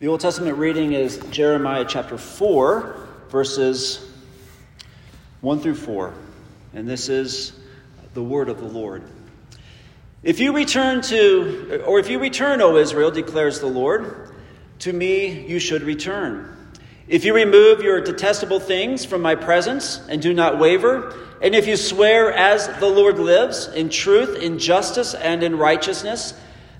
The Old Testament reading is Jeremiah chapter 4, verses 1 through 4. And this is the word of the Lord. If you return to, or if you return, O Israel, declares the Lord, to me you should return. If you remove your detestable things from my presence and do not waver, and if you swear as the Lord lives, in truth, in justice, and in righteousness,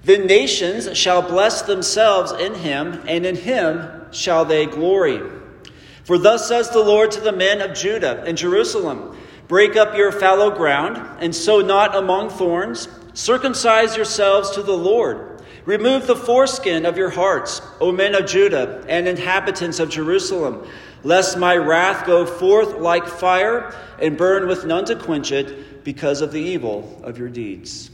the nations shall bless themselves in him, and in him shall they glory. For thus says the Lord to the men of Judah and Jerusalem Break up your fallow ground, and sow not among thorns. Circumcise yourselves to the Lord. Remove the foreskin of your hearts, O men of Judah and inhabitants of Jerusalem, lest my wrath go forth like fire and burn with none to quench it because of the evil of your deeds.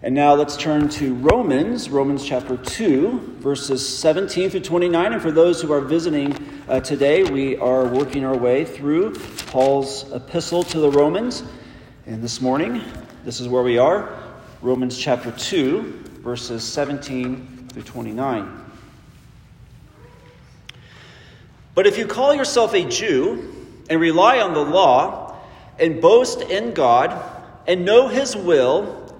And now let's turn to Romans, Romans chapter 2, verses 17 through 29. And for those who are visiting uh, today, we are working our way through Paul's epistle to the Romans. And this morning, this is where we are Romans chapter 2, verses 17 through 29. But if you call yourself a Jew and rely on the law and boast in God and know his will,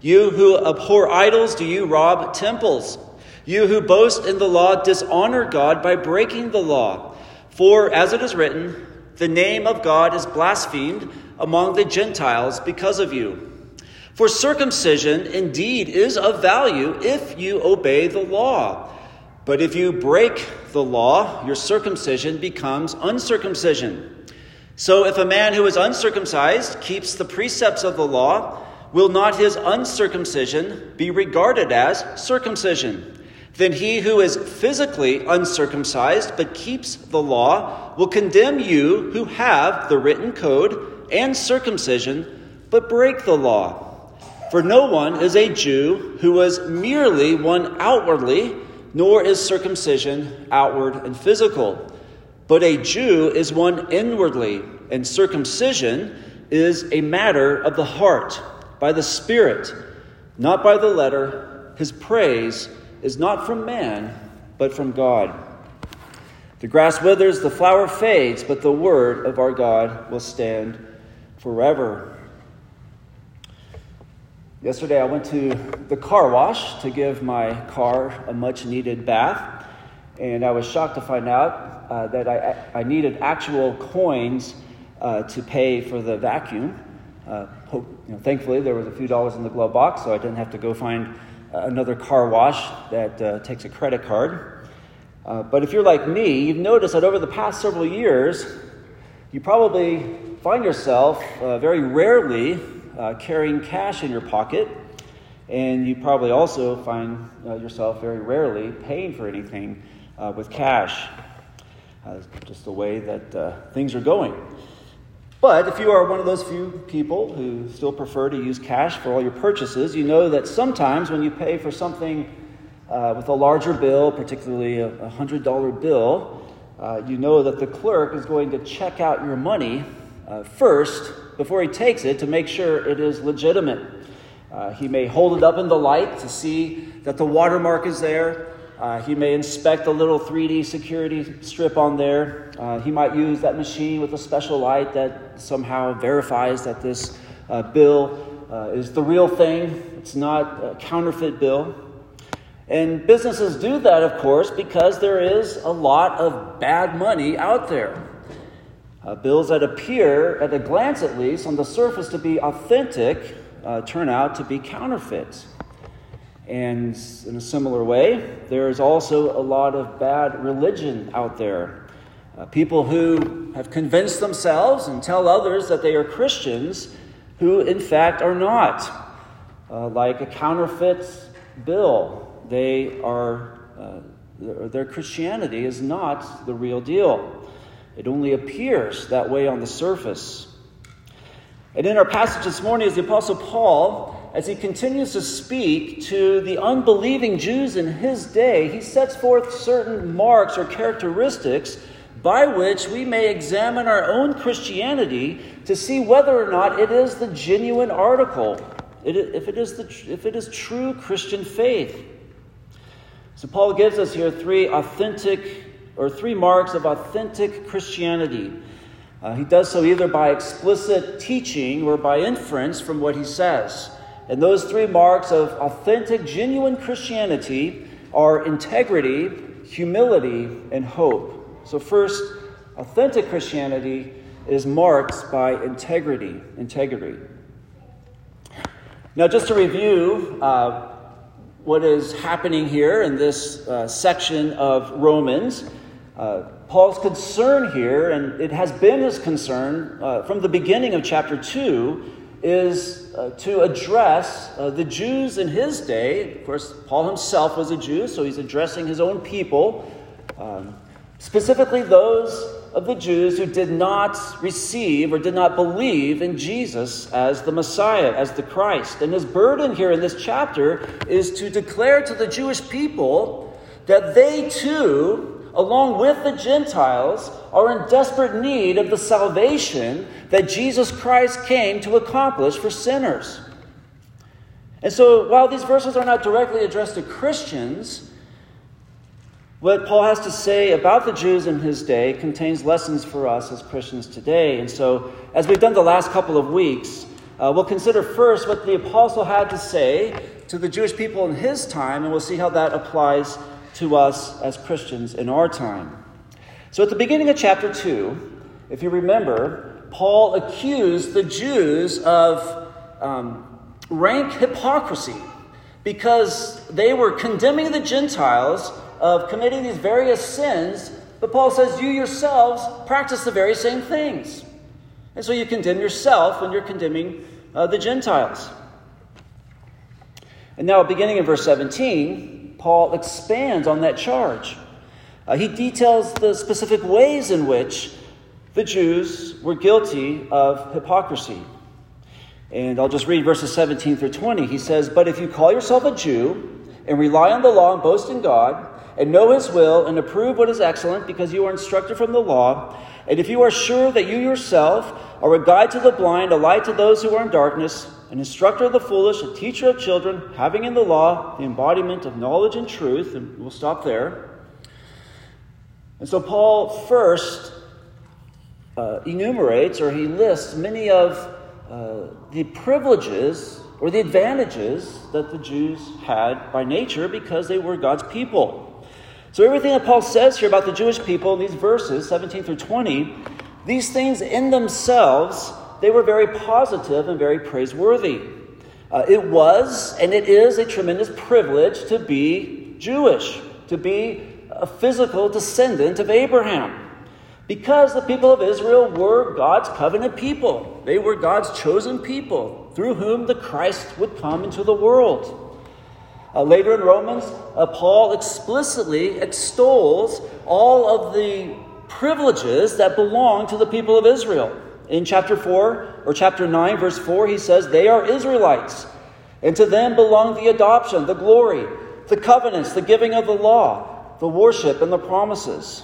You who abhor idols, do you rob temples? You who boast in the law dishonor God by breaking the law. For, as it is written, the name of God is blasphemed among the Gentiles because of you. For circumcision indeed is of value if you obey the law. But if you break the law, your circumcision becomes uncircumcision. So if a man who is uncircumcised keeps the precepts of the law, will not his uncircumcision be regarded as circumcision? Then he who is physically uncircumcised but keeps the law will condemn you who have the written code and circumcision but break the law. For no one is a Jew who is merely one outwardly, nor is circumcision outward and physical. But a Jew is one inwardly, and circumcision is a matter of the heart by the Spirit, not by the letter. His praise is not from man, but from God. The grass withers, the flower fades, but the word of our God will stand forever. Yesterday, I went to the car wash to give my car a much needed bath, and I was shocked to find out uh, that I, I needed actual coins uh, to pay for the vacuum. Uh, hope, you know, thankfully, there was a few dollars in the glove box, so I didn't have to go find uh, another car wash that uh, takes a credit card. Uh, but if you're like me, you've noticed that over the past several years, you probably find yourself uh, very rarely uh, carrying cash in your pocket, and you probably also find yourself very rarely paying for anything with cash. just the way that things are going. But if you are one of those few people who still prefer to use cash for all your purchases, you know that sometimes when you pay for something uh, with a larger bill, particularly a $100 bill, uh, you know that the clerk is going to check out your money uh, first before he takes it to make sure it is legitimate. Uh, he may hold it up in the light to see that the watermark is there. Uh, he may inspect the little 3D security strip on there. Uh, he might use that machine with a special light that somehow verifies that this uh, bill uh, is the real thing. It's not a counterfeit bill. And businesses do that, of course, because there is a lot of bad money out there. Uh, bills that appear, at a glance at least, on the surface to be authentic, uh, turn out to be counterfeits. And in a similar way, there is also a lot of bad religion out there. Uh, people who have convinced themselves and tell others that they are Christians who, in fact, are not. Uh, like a counterfeit bill, they are uh, their Christianity is not the real deal. It only appears that way on the surface. And in our passage this morning is the Apostle Paul, as he continues to speak to the unbelieving Jews in his day, he sets forth certain marks or characteristics by which we may examine our own Christianity to see whether or not it is the genuine article, if it is, the, if it is true Christian faith. So Paul gives us here three authentic or three marks of authentic Christianity. Uh, he does so either by explicit teaching or by inference from what he says. And those three marks of authentic, genuine Christianity are integrity, humility, and hope. So, first, authentic Christianity is marked by integrity. Integrity. Now, just to review uh, what is happening here in this uh, section of Romans. Uh, Paul's concern here, and it has been his concern uh, from the beginning of chapter 2, is uh, to address uh, the Jews in his day. Of course, Paul himself was a Jew, so he's addressing his own people, um, specifically those of the Jews who did not receive or did not believe in Jesus as the Messiah, as the Christ. And his burden here in this chapter is to declare to the Jewish people that they too along with the Gentiles, are in desperate need of the salvation that Jesus Christ came to accomplish for sinners. And so, while these verses are not directly addressed to Christians, what Paul has to say about the Jews in his day contains lessons for us as Christians today. And so, as we've done the last couple of weeks, uh, we'll consider first what the apostle had to say to the Jewish people in his time, and we'll see how that applies to us as Christians in our time. So, at the beginning of chapter 2, if you remember, Paul accused the Jews of um, rank hypocrisy because they were condemning the Gentiles of committing these various sins, but Paul says, You yourselves practice the very same things. And so you condemn yourself when you're condemning uh, the Gentiles. And now, beginning in verse 17, Paul expands on that charge. Uh, he details the specific ways in which the Jews were guilty of hypocrisy. And I'll just read verses 17 through 20. He says, But if you call yourself a Jew and rely on the law and boast in God, and know his will and approve what is excellent because you are instructed from the law, and if you are sure that you yourself are a guide to the blind, a light to those who are in darkness, an instructor of the foolish, a teacher of children, having in the law the embodiment of knowledge and truth. And we'll stop there. And so Paul first uh, enumerates or he lists many of uh, the privileges or the advantages that the Jews had by nature because they were God's people. So, everything that Paul says here about the Jewish people in these verses, 17 through 20, these things in themselves they were very positive and very praiseworthy. Uh, it was and it is a tremendous privilege to be Jewish, to be a physical descendant of Abraham. Because the people of Israel were God's covenant people. They were God's chosen people through whom the Christ would come into the world. Uh, later in Romans, uh, Paul explicitly extols all of the privileges that belong to the people of Israel. In chapter 4 or chapter 9, verse 4, he says, They are Israelites, and to them belong the adoption, the glory, the covenants, the giving of the law, the worship, and the promises.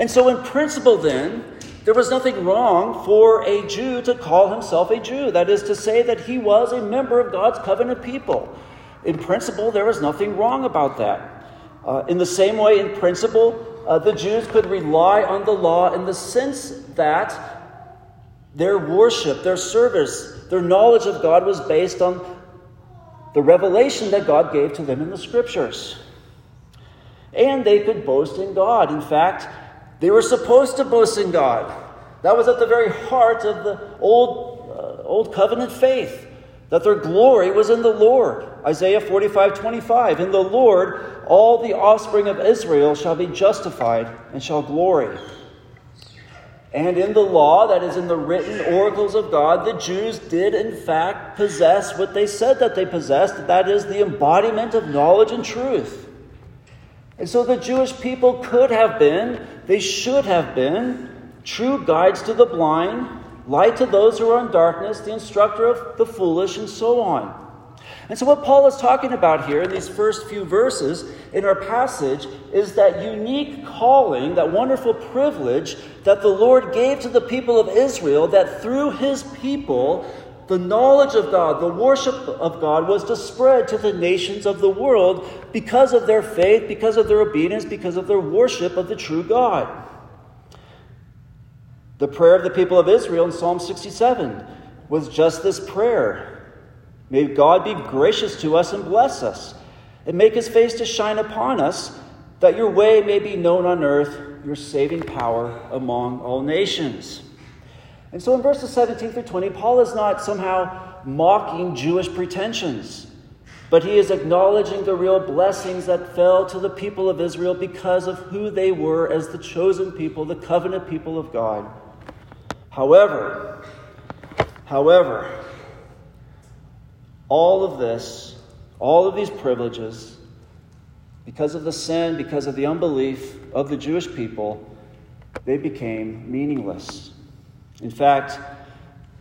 And so, in principle, then, there was nothing wrong for a Jew to call himself a Jew. That is to say, that he was a member of God's covenant people. In principle, there was nothing wrong about that. Uh, in the same way, in principle, uh, the Jews could rely on the law in the sense that their worship, their service, their knowledge of God was based on the revelation that God gave to them in the scriptures. And they could boast in God. In fact, they were supposed to boast in God. That was at the very heart of the old, uh, old covenant faith, that their glory was in the Lord. Isaiah 45 25. In the Lord, all the offspring of Israel shall be justified and shall glory. And in the law, that is in the written oracles of God, the Jews did in fact possess what they said that they possessed that is, the embodiment of knowledge and truth. And so the Jewish people could have been, they should have been, true guides to the blind, light to those who are in darkness, the instructor of the foolish, and so on. And so, what Paul is talking about here in these first few verses in our passage is that unique calling, that wonderful privilege that the Lord gave to the people of Israel, that through his people, the knowledge of God, the worship of God was to spread to the nations of the world because of their faith, because of their obedience, because of their worship of the true God. The prayer of the people of Israel in Psalm 67 was just this prayer May God be gracious to us and bless us, and make his face to shine upon us, that your way may be known on earth, your saving power among all nations. And so in verses 17 through 20, Paul is not somehow mocking Jewish pretensions, but he is acknowledging the real blessings that fell to the people of Israel because of who they were as the chosen people, the covenant people of God. However, however, all of this, all of these privileges, because of the sin, because of the unbelief of the Jewish people, they became meaningless. In fact,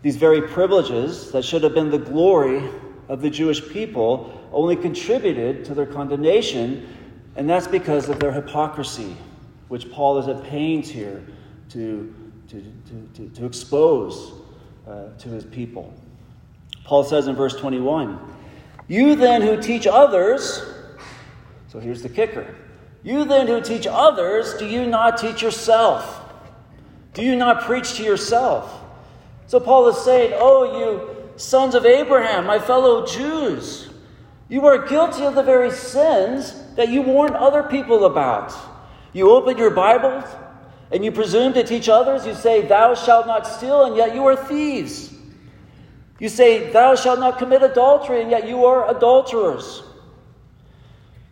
these very privileges that should have been the glory of the Jewish people only contributed to their condemnation, and that's because of their hypocrisy, which Paul is at pains here to, to, to, to, to expose uh, to his people. Paul says in verse 21 You then who teach others, so here's the kicker. You then who teach others, do you not teach yourself? Do you not preach to yourself? So Paul is saying, Oh, you sons of Abraham, my fellow Jews, you are guilty of the very sins that you warn other people about. You open your Bibles and you presume to teach others. You say, Thou shalt not steal, and yet you are thieves. You say, Thou shalt not commit adultery, and yet you are adulterers.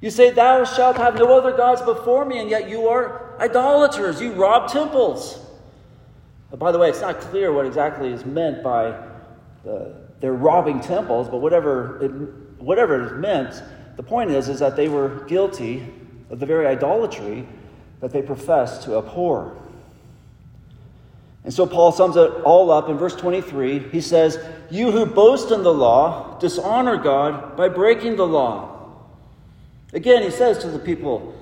You say, Thou shalt have no other gods before me, and yet you are idolaters. You rob temples. But by the way, it's not clear what exactly is meant by the, they're robbing temples, but whatever it, whatever it meant, the point is, is that they were guilty of the very idolatry that they professed to abhor. And so Paul sums it all up in verse 23. He says, You who boast in the law dishonor God by breaking the law. Again, he says to the people,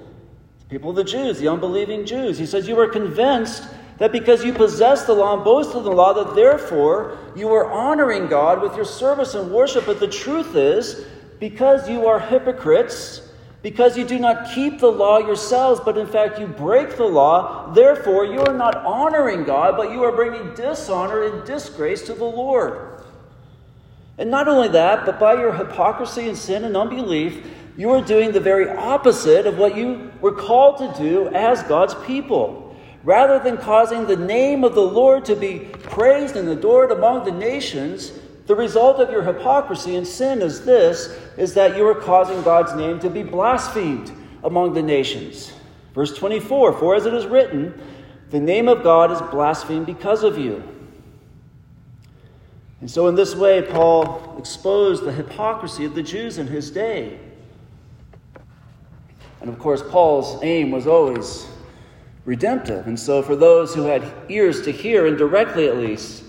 the people of the Jews, the unbelieving Jews, he says, You are convinced that because you possess the law and boast in the law, that therefore you are honoring God with your service and worship. But the truth is, because you are hypocrites, because you do not keep the law yourselves, but in fact you break the law. Therefore, you are not honoring God, but you are bringing dishonor and disgrace to the Lord. And not only that, but by your hypocrisy and sin and unbelief, you are doing the very opposite of what you were called to do as God's people. Rather than causing the name of the Lord to be praised and adored among the nations, the result of your hypocrisy and sin is this is that you are causing God's name to be blasphemed among the nations. Verse 24, for as it is written, the name of God is blasphemed because of you. And so, in this way, Paul exposed the hypocrisy of the Jews in his day. And of course, Paul's aim was always redemptive. And so, for those who had ears to hear, indirectly at least,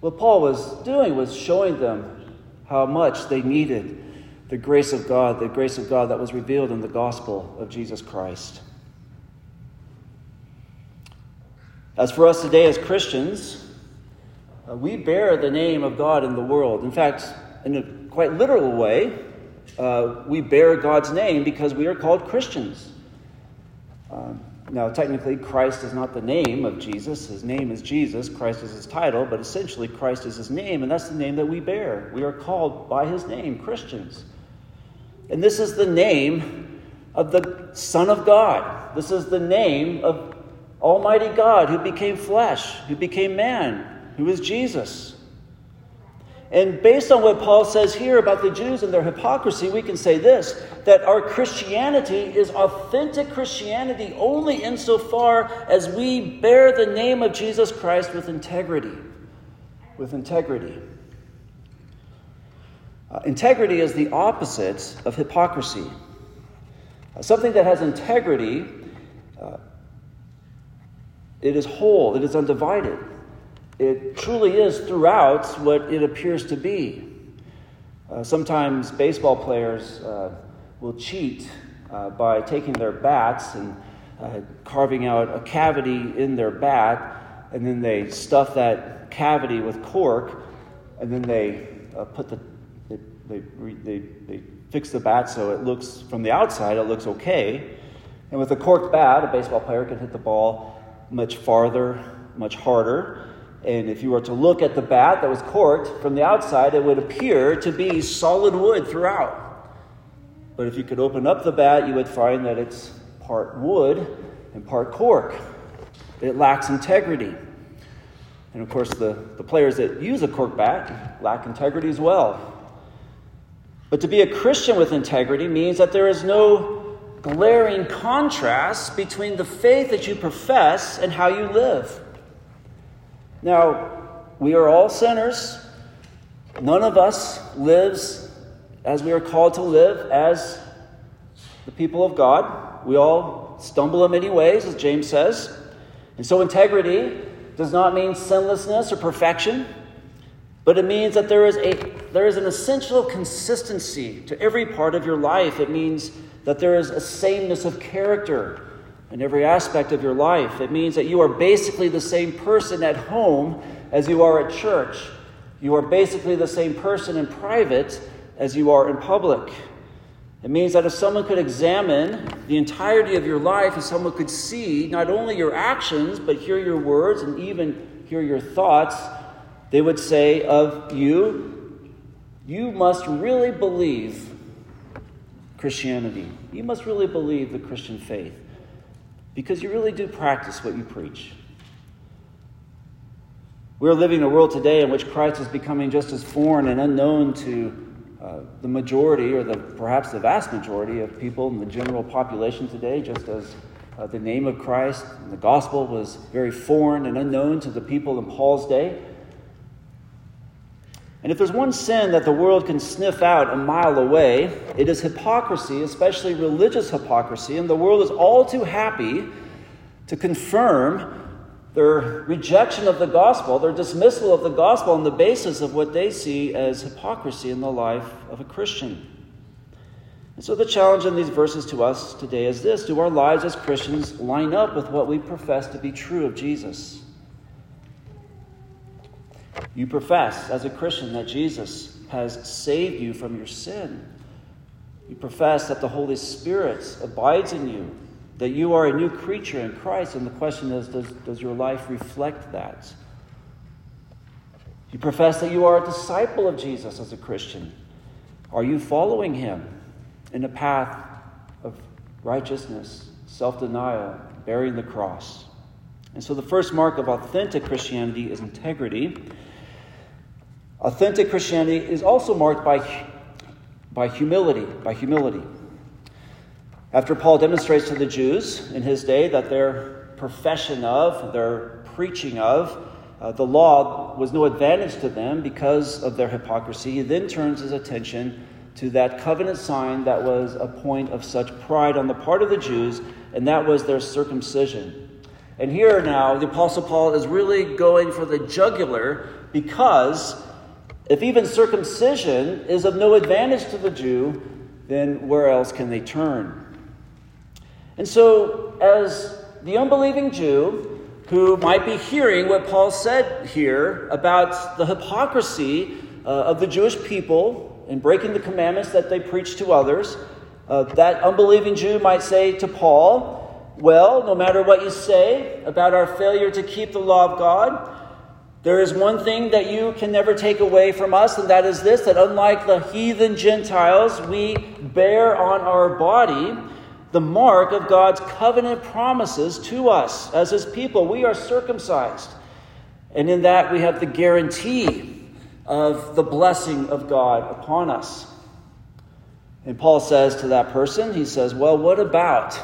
what Paul was doing was showing them how much they needed the grace of God, the grace of God that was revealed in the gospel of Jesus Christ. As for us today as Christians, uh, we bear the name of God in the world. In fact, in a quite literal way, uh, we bear God's name because we are called Christians. Um, now, technically, Christ is not the name of Jesus. His name is Jesus. Christ is his title, but essentially, Christ is his name, and that's the name that we bear. We are called by his name, Christians. And this is the name of the Son of God. This is the name of Almighty God who became flesh, who became man, who is Jesus. And based on what Paul says here about the Jews and their hypocrisy, we can say this that our Christianity is authentic Christianity only insofar as we bear the name of Jesus Christ with integrity. With integrity. Uh, integrity is the opposite of hypocrisy. Uh, something that has integrity, uh, it is whole, it is undivided. It truly is throughout what it appears to be. Uh, sometimes baseball players uh, will cheat uh, by taking their bats and uh, carving out a cavity in their bat, and then they stuff that cavity with cork, and then they uh, put the they, they, they, they fix the bat so it looks from the outside it looks okay. And with a corked bat, a baseball player can hit the ball much farther, much harder. And if you were to look at the bat that was corked from the outside, it would appear to be solid wood throughout. But if you could open up the bat, you would find that it's part wood and part cork. It lacks integrity. And of course, the, the players that use a cork bat lack integrity as well. But to be a Christian with integrity means that there is no glaring contrast between the faith that you profess and how you live. Now, we are all sinners. None of us lives as we are called to live as the people of God. We all stumble in many ways, as James says. And so, integrity does not mean sinlessness or perfection, but it means that there is, a, there is an essential consistency to every part of your life. It means that there is a sameness of character in every aspect of your life. It means that you are basically the same person at home as you are at church. You are basically the same person in private as you are in public. It means that if someone could examine the entirety of your life and someone could see not only your actions, but hear your words and even hear your thoughts, they would say of you, you must really believe Christianity. You must really believe the Christian faith because you really do practice what you preach. We're living in a world today in which Christ is becoming just as foreign and unknown to uh, the majority, or the, perhaps the vast majority, of people in the general population today, just as uh, the name of Christ and the gospel was very foreign and unknown to the people in Paul's day. And if there's one sin that the world can sniff out a mile away, it is hypocrisy, especially religious hypocrisy. And the world is all too happy to confirm their rejection of the gospel, their dismissal of the gospel on the basis of what they see as hypocrisy in the life of a Christian. And so the challenge in these verses to us today is this Do our lives as Christians line up with what we profess to be true of Jesus? You profess as a Christian that Jesus has saved you from your sin. You profess that the Holy Spirit abides in you that you are a new creature in Christ. And the question is does, does your life reflect that? You profess that you are a disciple of Jesus as a Christian. Are you following him in a path of righteousness, self denial, bearing the cross? And so the first mark of authentic Christianity is integrity. Authentic Christianity is also marked by, by humility, by humility. After Paul demonstrates to the Jews in his day that their profession of, their preaching of, uh, the law was no advantage to them because of their hypocrisy, he then turns his attention to that covenant sign that was a point of such pride on the part of the Jews, and that was their circumcision. And here now, the Apostle Paul is really going for the jugular because if even circumcision is of no advantage to the Jew, then where else can they turn? And so, as the unbelieving Jew who might be hearing what Paul said here about the hypocrisy uh, of the Jewish people in breaking the commandments that they preach to others, uh, that unbelieving Jew might say to Paul, Well, no matter what you say about our failure to keep the law of God, there is one thing that you can never take away from us, and that is this that unlike the heathen Gentiles, we bear on our body the mark of God's covenant promises to us as his people. We are circumcised. And in that, we have the guarantee of the blessing of God upon us. And Paul says to that person, he says, Well, what about?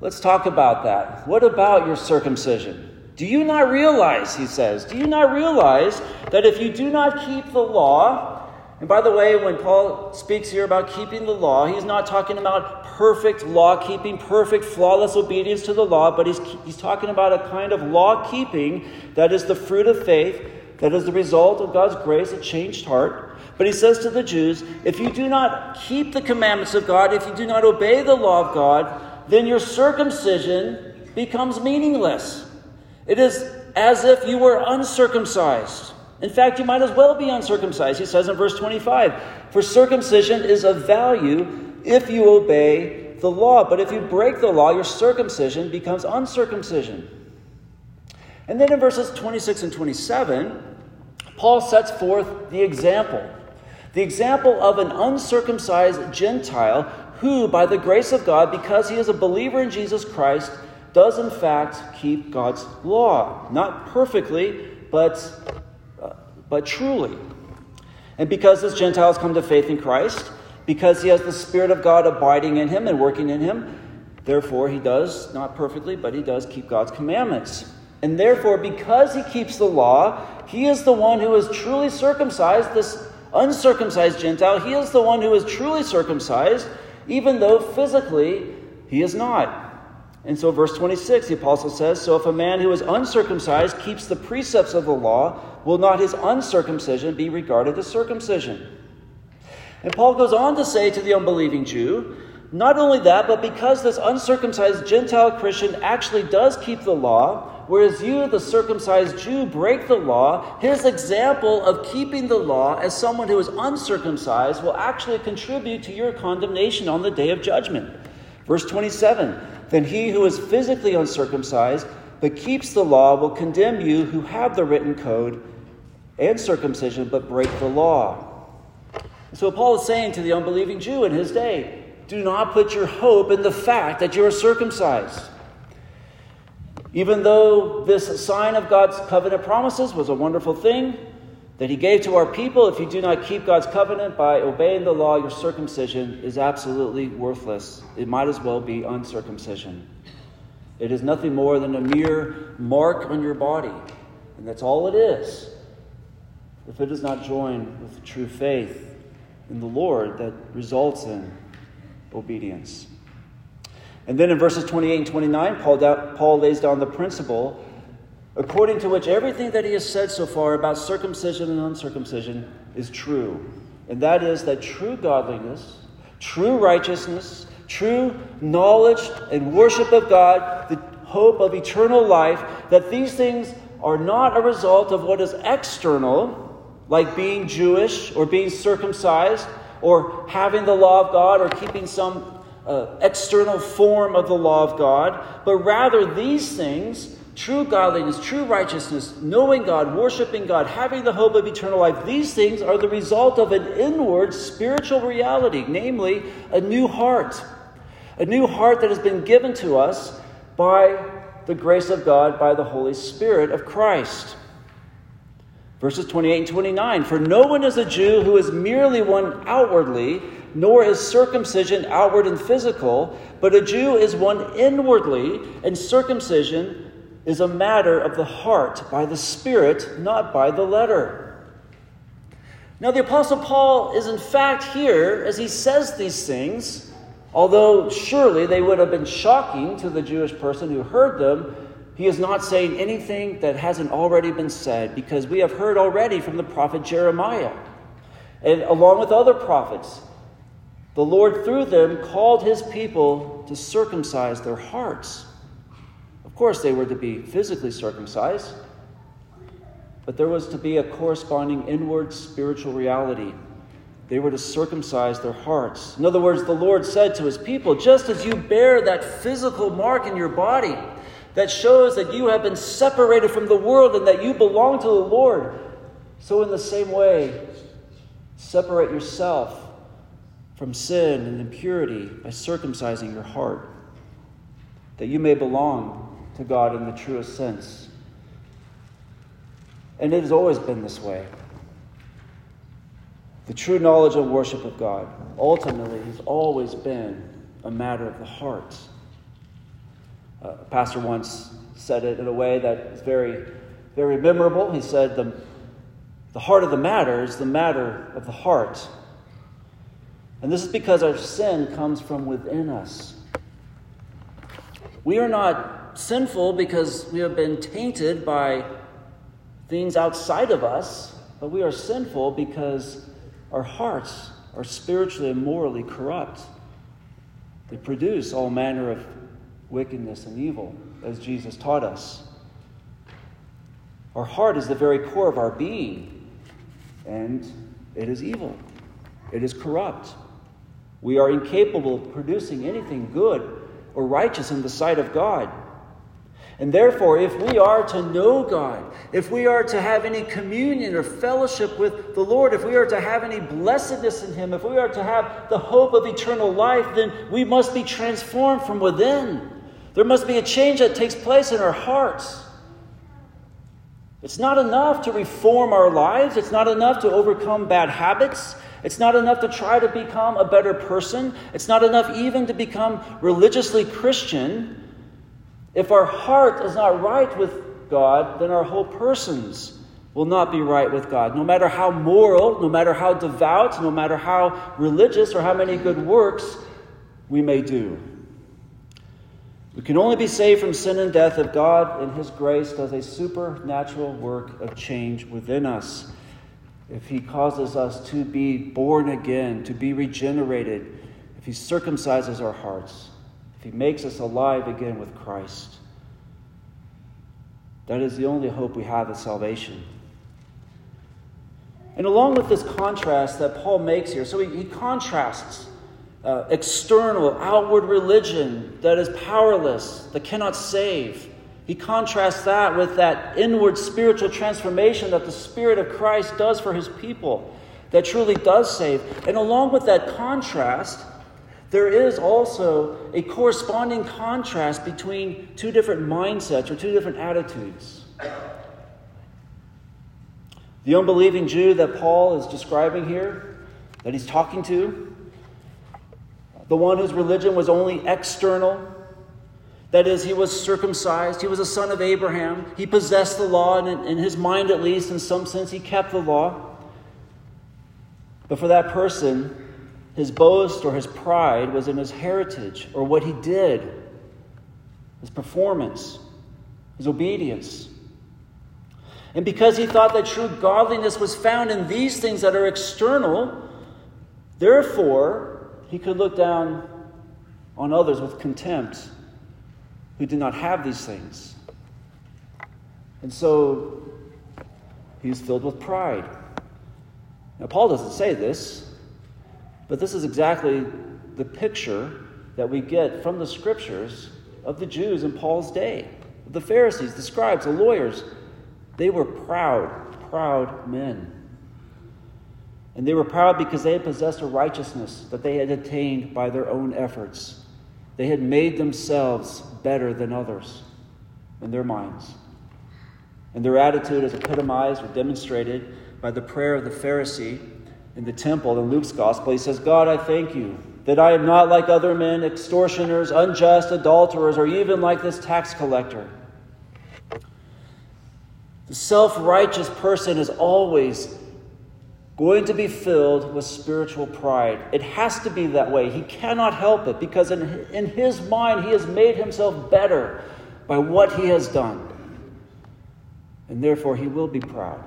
Let's talk about that. What about your circumcision? Do you not realize, he says, do you not realize that if you do not keep the law, and by the way, when Paul speaks here about keeping the law, he's not talking about perfect law keeping, perfect, flawless obedience to the law, but he's, he's talking about a kind of law keeping that is the fruit of faith, that is the result of God's grace, a changed heart. But he says to the Jews, if you do not keep the commandments of God, if you do not obey the law of God, then your circumcision becomes meaningless. It is as if you were uncircumcised. In fact, you might as well be uncircumcised. He says in verse 25, For circumcision is of value if you obey the law. But if you break the law, your circumcision becomes uncircumcision. And then in verses 26 and 27, Paul sets forth the example. The example of an uncircumcised Gentile who, by the grace of God, because he is a believer in Jesus Christ, does in fact keep God's law. Not perfectly, but, uh, but truly. And because this Gentile has come to faith in Christ, because he has the Spirit of God abiding in him and working in him, therefore he does, not perfectly, but he does keep God's commandments. And therefore, because he keeps the law, he is the one who is truly circumcised, this uncircumcised Gentile. He is the one who is truly circumcised, even though physically he is not. And so, verse 26, the apostle says So if a man who is uncircumcised keeps the precepts of the law, will not his uncircumcision be regarded as circumcision? And Paul goes on to say to the unbelieving Jew, not only that, but because this uncircumcised Gentile Christian actually does keep the law, whereas you, the circumcised Jew, break the law, his example of keeping the law as someone who is uncircumcised will actually contribute to your condemnation on the day of judgment. Verse 27 Then he who is physically uncircumcised but keeps the law will condemn you who have the written code and circumcision but break the law. So Paul is saying to the unbelieving Jew in his day, do not put your hope in the fact that you are circumcised. Even though this sign of God's covenant promises was a wonderful thing that he gave to our people, if you do not keep God's covenant by obeying the law, your circumcision is absolutely worthless. It might as well be uncircumcision. It is nothing more than a mere mark on your body, and that's all it is. If it is not joined with true faith in the Lord that results in obedience. And then in verses 28 and 29, Paul, Paul lays down the principle according to which everything that he has said so far about circumcision and uncircumcision is true. And that is that true godliness, true righteousness, true knowledge and worship of God, the hope of eternal life, that these things are not a result of what is external, like being Jewish or being circumcised, or having the law of God or keeping some uh, external form of the law of God, but rather these things true godliness, true righteousness, knowing God, worshiping God, having the hope of eternal life these things are the result of an inward spiritual reality, namely a new heart. A new heart that has been given to us by the grace of God, by the Holy Spirit of Christ. Verses 28 and 29 For no one is a Jew who is merely one outwardly, nor is circumcision outward and physical, but a Jew is one inwardly, and circumcision is a matter of the heart by the Spirit, not by the letter. Now, the Apostle Paul is in fact here as he says these things, although surely they would have been shocking to the Jewish person who heard them. He is not saying anything that hasn't already been said because we have heard already from the prophet Jeremiah. And along with other prophets, the Lord through them called his people to circumcise their hearts. Of course, they were to be physically circumcised, but there was to be a corresponding inward spiritual reality. They were to circumcise their hearts. In other words, the Lord said to his people, just as you bear that physical mark in your body, that shows that you have been separated from the world and that you belong to the Lord. So, in the same way, separate yourself from sin and impurity by circumcising your heart, that you may belong to God in the truest sense. And it has always been this way. The true knowledge and worship of God ultimately has always been a matter of the heart. Uh, a pastor once said it in a way that is very, very memorable. He said, the, the heart of the matter is the matter of the heart. And this is because our sin comes from within us. We are not sinful because we have been tainted by things outside of us, but we are sinful because our hearts are spiritually and morally corrupt. They produce all manner of wickedness and evil, as Jesus taught us. Our heart is the very core of our being, and it is evil. It is corrupt. We are incapable of producing anything good or righteous in the sight of God. And therefore, if we are to know God, if we are to have any communion or fellowship with the Lord, if we are to have any blessedness in Him, if we are to have the hope of eternal life, then we must be transformed from within. There must be a change that takes place in our hearts. It's not enough to reform our lives, it's not enough to overcome bad habits. It's not enough to try to become a better person. It's not enough even to become religiously Christian. If our heart is not right with God, then our whole persons will not be right with God. No matter how moral, no matter how devout, no matter how religious or how many good works we may do. We can only be saved from sin and death if God, in His grace, does a supernatural work of change within us. If He causes us to be born again, to be regenerated, if He circumcises our hearts, if He makes us alive again with Christ. That is the only hope we have of salvation. And along with this contrast that Paul makes here, so he, he contrasts uh, external, outward religion that is powerless, that cannot save. He contrasts that with that inward spiritual transformation that the Spirit of Christ does for his people, that truly does save. And along with that contrast, there is also a corresponding contrast between two different mindsets or two different attitudes. The unbelieving Jew that Paul is describing here, that he's talking to, the one whose religion was only external. That is, he was circumcised, he was a son of Abraham, he possessed the law, and in his mind, at least, in some sense, he kept the law. But for that person, his boast or his pride was in his heritage or what he did, his performance, his obedience. And because he thought that true godliness was found in these things that are external, therefore, he could look down on others with contempt who did not have these things. And so he was filled with pride. Now, Paul doesn't say this, but this is exactly the picture that we get from the scriptures of the Jews in Paul's day. The Pharisees, the scribes, the lawyers, they were proud, proud men. And they were proud because they had possessed a righteousness that they had attained by their own efforts. They had made themselves better than others in their minds. And their attitude is epitomized or demonstrated by the prayer of the Pharisee in the temple in Luke's gospel. He says, God, I thank you that I am not like other men, extortioners, unjust, adulterers, or even like this tax collector. The self righteous person is always going to be filled with spiritual pride. It has to be that way. He cannot help it because in, in his mind, he has made himself better by what he has done. And therefore, he will be proud.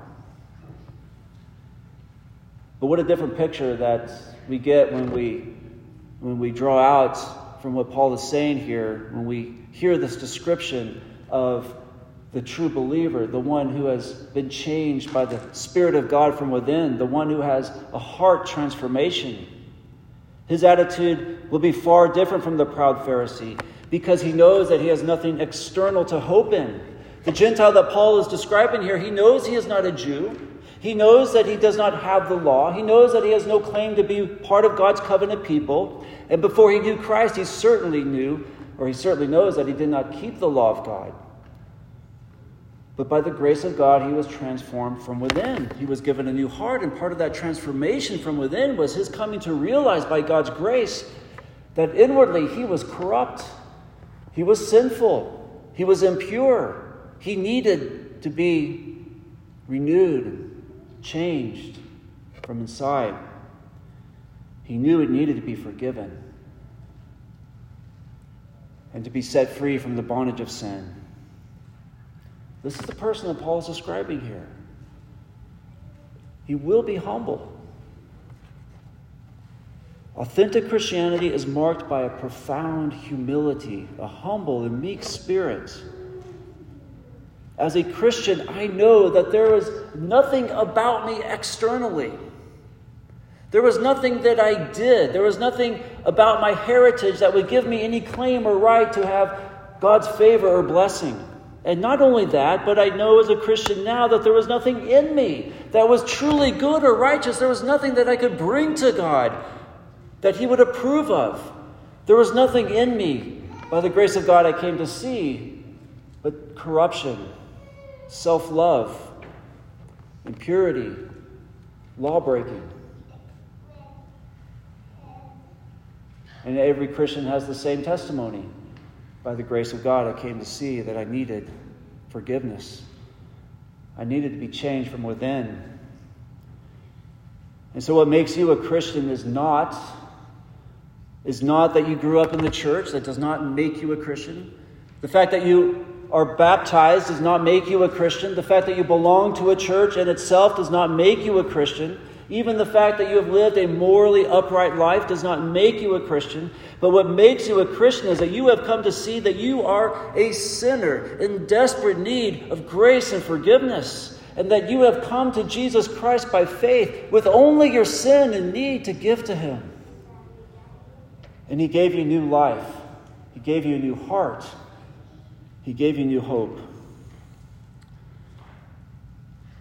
But what a different picture that we get when we, when we draw out from what Paul is saying here, when we hear this description of the true believer, the one who has been changed by the Spirit of God from within, the one who has a heart transformation. His attitude will be far different from the proud Pharisee because he knows that he has nothing external to hope in. The Gentile that Paul is describing here, he knows he is not a Jew. He knows that he does not have the law. He knows that he has no claim to be part of God's covenant people. And before he knew Christ, he certainly knew, or he certainly knows, that he did not keep the law of God. But by the grace of God, he was transformed from within. He was given a new heart, and part of that transformation from within was his coming to realize by God's grace that inwardly he was corrupt, he was sinful, he was impure. He needed to be renewed, changed from inside. He knew it needed to be forgiven and to be set free from the bondage of sin. This is the person that Paul is describing here. He will be humble. Authentic Christianity is marked by a profound humility, a humble and meek spirit. As a Christian, I know that there is nothing about me externally. There was nothing that I did. There was nothing about my heritage that would give me any claim or right to have God's favor or blessing. And not only that, but I know as a Christian now that there was nothing in me that was truly good or righteous. There was nothing that I could bring to God that He would approve of. There was nothing in me, by the grace of God, I came to see, but corruption, self love, impurity, law breaking. And every Christian has the same testimony. By the grace of God, I came to see that I needed forgiveness. I needed to be changed from within. And so, what makes you a Christian is not is not that you grew up in the church. That does not make you a Christian. The fact that you are baptized does not make you a Christian. The fact that you belong to a church in itself does not make you a Christian. Even the fact that you have lived a morally upright life does not make you a Christian. But what makes you a Christian is that you have come to see that you are a sinner in desperate need of grace and forgiveness. And that you have come to Jesus Christ by faith with only your sin and need to give to Him. And He gave you new life, He gave you a new heart, He gave you new hope.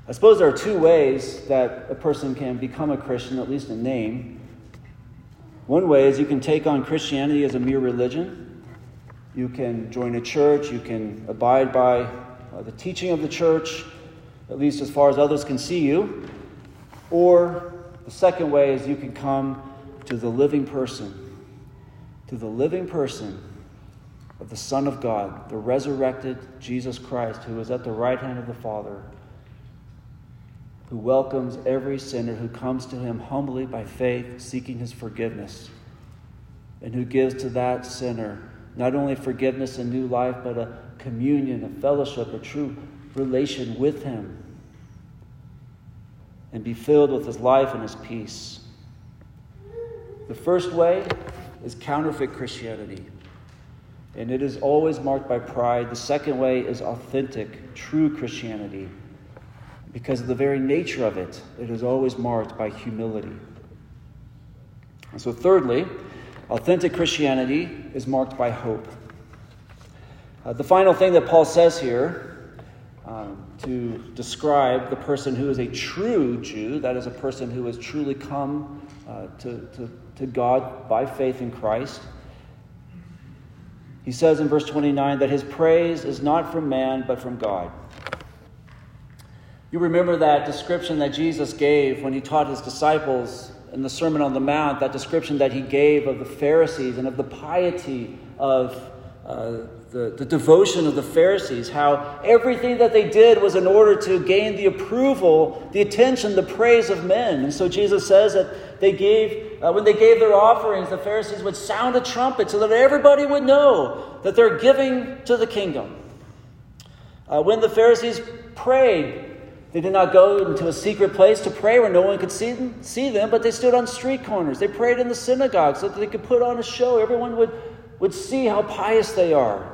I suppose there are two ways that a person can become a Christian, at least in name. One way is you can take on Christianity as a mere religion. You can join a church, you can abide by uh, the teaching of the church, at least as far as others can see you. Or the second way is you can come to the living person, to the living person of the Son of God, the resurrected Jesus Christ, who is at the right hand of the Father who welcomes every sinner who comes to him humbly by faith, seeking his forgiveness, and who gives to that sinner not only forgiveness and new life, but a communion, a fellowship, a true relation with him, and be filled with his life and his peace. The first way is counterfeit Christianity. And it is always marked by pride. The second way is authentic, true Christianity because of the very nature of it, it is always marked by humility. And so, thirdly, authentic Christianity is marked by hope. Uh, the final thing that Paul says here um, to describe the person who is a true Jew, that is, a person who has truly come uh, to, to, to God by faith in Christ, he says in verse 29 that his praise is not from man, but from God. You remember that description that Jesus gave when he taught his disciples in the Sermon on the Mount, that description that he gave of the Pharisees and of the piety of uh, the, the devotion of the Pharisees, how everything that they did was in order to gain the approval, the attention, the praise of men. And so Jesus says that they gave, uh, when they gave their offerings, the Pharisees would sound a trumpet so that everybody would know that they're giving to the kingdom. Uh, when the Pharisees prayed, they did not go into a secret place to pray where no one could see them, see them, but they stood on street corners. They prayed in the synagogue so that they could put on a show. Everyone would, would see how pious they are.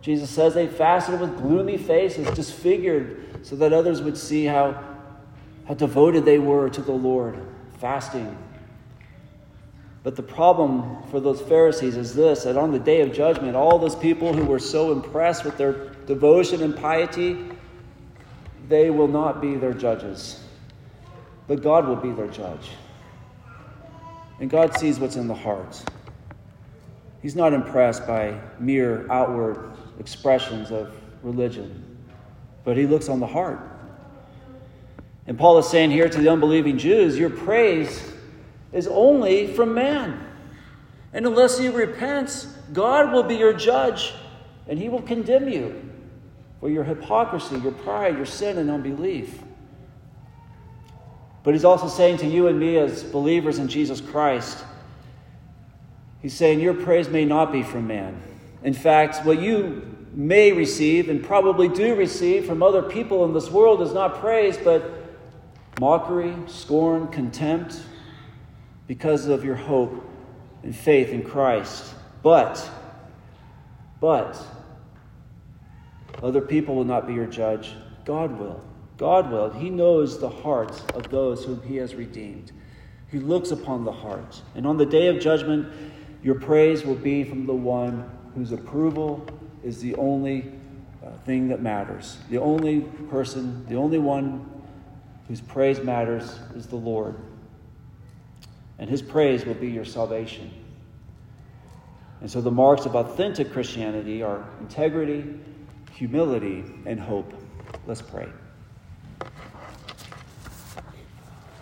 Jesus says they fasted with gloomy faces, disfigured, so that others would see how, how devoted they were to the Lord, fasting. But the problem for those Pharisees is this that on the day of judgment, all those people who were so impressed with their devotion and piety, they will not be their judges, but God will be their judge. And God sees what's in the heart. He's not impressed by mere outward expressions of religion, but He looks on the heart. And Paul is saying here to the unbelieving Jews, Your praise is only from man. And unless you repent, God will be your judge and He will condemn you for your hypocrisy, your pride, your sin, and unbelief. But he's also saying to you and me as believers in Jesus Christ, he's saying your praise may not be from man. In fact, what you may receive and probably do receive from other people in this world is not praise, but mockery, scorn, contempt because of your hope and faith in Christ. But, but, other people will not be your judge. God will. God will. He knows the hearts of those whom He has redeemed. He looks upon the heart. And on the day of judgment, your praise will be from the one whose approval is the only uh, thing that matters. The only person, the only one whose praise matters is the Lord. And His praise will be your salvation. And so the marks of authentic Christianity are integrity, humility, and hope. Let's pray.